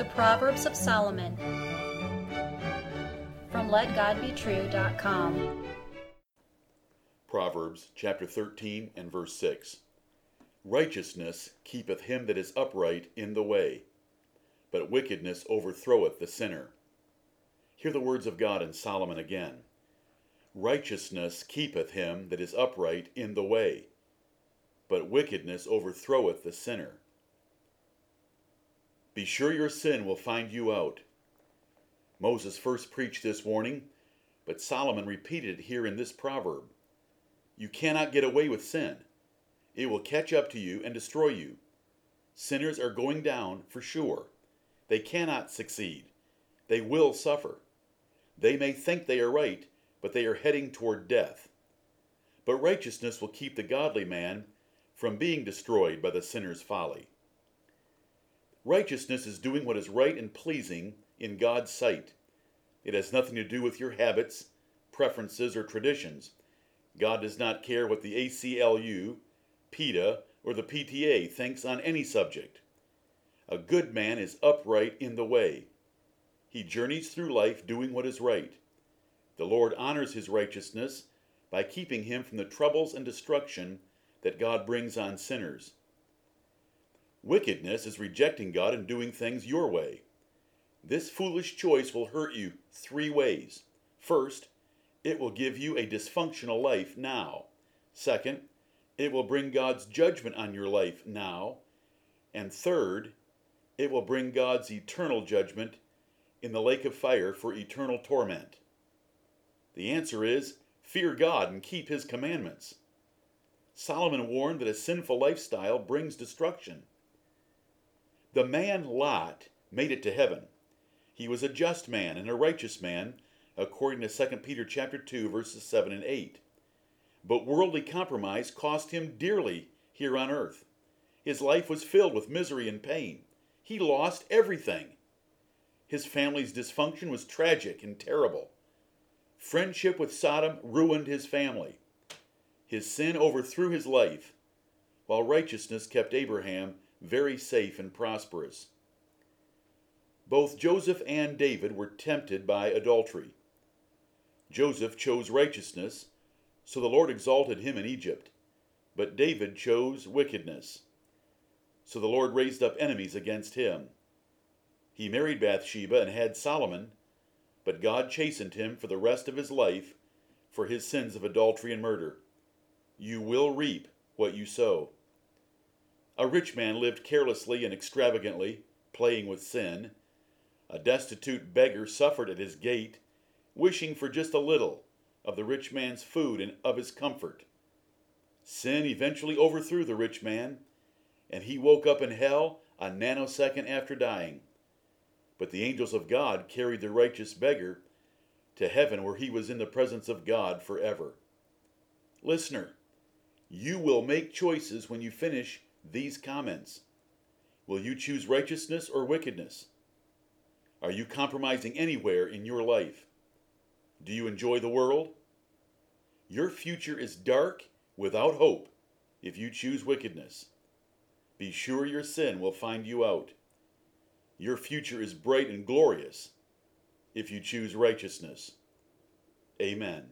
The Proverbs of Solomon from LetGodBetrue.com. Proverbs chapter 13 and verse 6. Righteousness keepeth him that is upright in the way, but wickedness overthroweth the sinner. Hear the words of God in Solomon again. Righteousness keepeth him that is upright in the way, but wickedness overthroweth the sinner. Be sure your sin will find you out. Moses first preached this warning, but Solomon repeated it here in this proverb. You cannot get away with sin. It will catch up to you and destroy you. Sinners are going down for sure. They cannot succeed. They will suffer. They may think they are right, but they are heading toward death. But righteousness will keep the godly man from being destroyed by the sinner's folly. Righteousness is doing what is right and pleasing in God's sight. It has nothing to do with your habits, preferences, or traditions. God does not care what the ACLU, PETA, or the PTA thinks on any subject. A good man is upright in the way. He journeys through life doing what is right. The Lord honors his righteousness by keeping him from the troubles and destruction that God brings on sinners. Wickedness is rejecting God and doing things your way. This foolish choice will hurt you three ways. First, it will give you a dysfunctional life now. Second, it will bring God's judgment on your life now. And third, it will bring God's eternal judgment in the lake of fire for eternal torment. The answer is fear God and keep his commandments. Solomon warned that a sinful lifestyle brings destruction. The man Lot made it to heaven. He was a just man and a righteous man, according to 2 Peter chapter 2 verses 7 and 8. But worldly compromise cost him dearly here on earth. His life was filled with misery and pain. He lost everything. His family's dysfunction was tragic and terrible. Friendship with Sodom ruined his family. His sin overthrew his life, while righteousness kept Abraham very safe and prosperous. Both Joseph and David were tempted by adultery. Joseph chose righteousness, so the Lord exalted him in Egypt. But David chose wickedness, so the Lord raised up enemies against him. He married Bathsheba and had Solomon, but God chastened him for the rest of his life for his sins of adultery and murder. You will reap what you sow. A rich man lived carelessly and extravagantly, playing with sin. A destitute beggar suffered at his gate, wishing for just a little of the rich man's food and of his comfort. Sin eventually overthrew the rich man, and he woke up in hell a nanosecond after dying. But the angels of God carried the righteous beggar to heaven where he was in the presence of God forever. Listener, you will make choices when you finish these comments. Will you choose righteousness or wickedness? Are you compromising anywhere in your life? Do you enjoy the world? Your future is dark without hope if you choose wickedness. Be sure your sin will find you out. Your future is bright and glorious if you choose righteousness. Amen.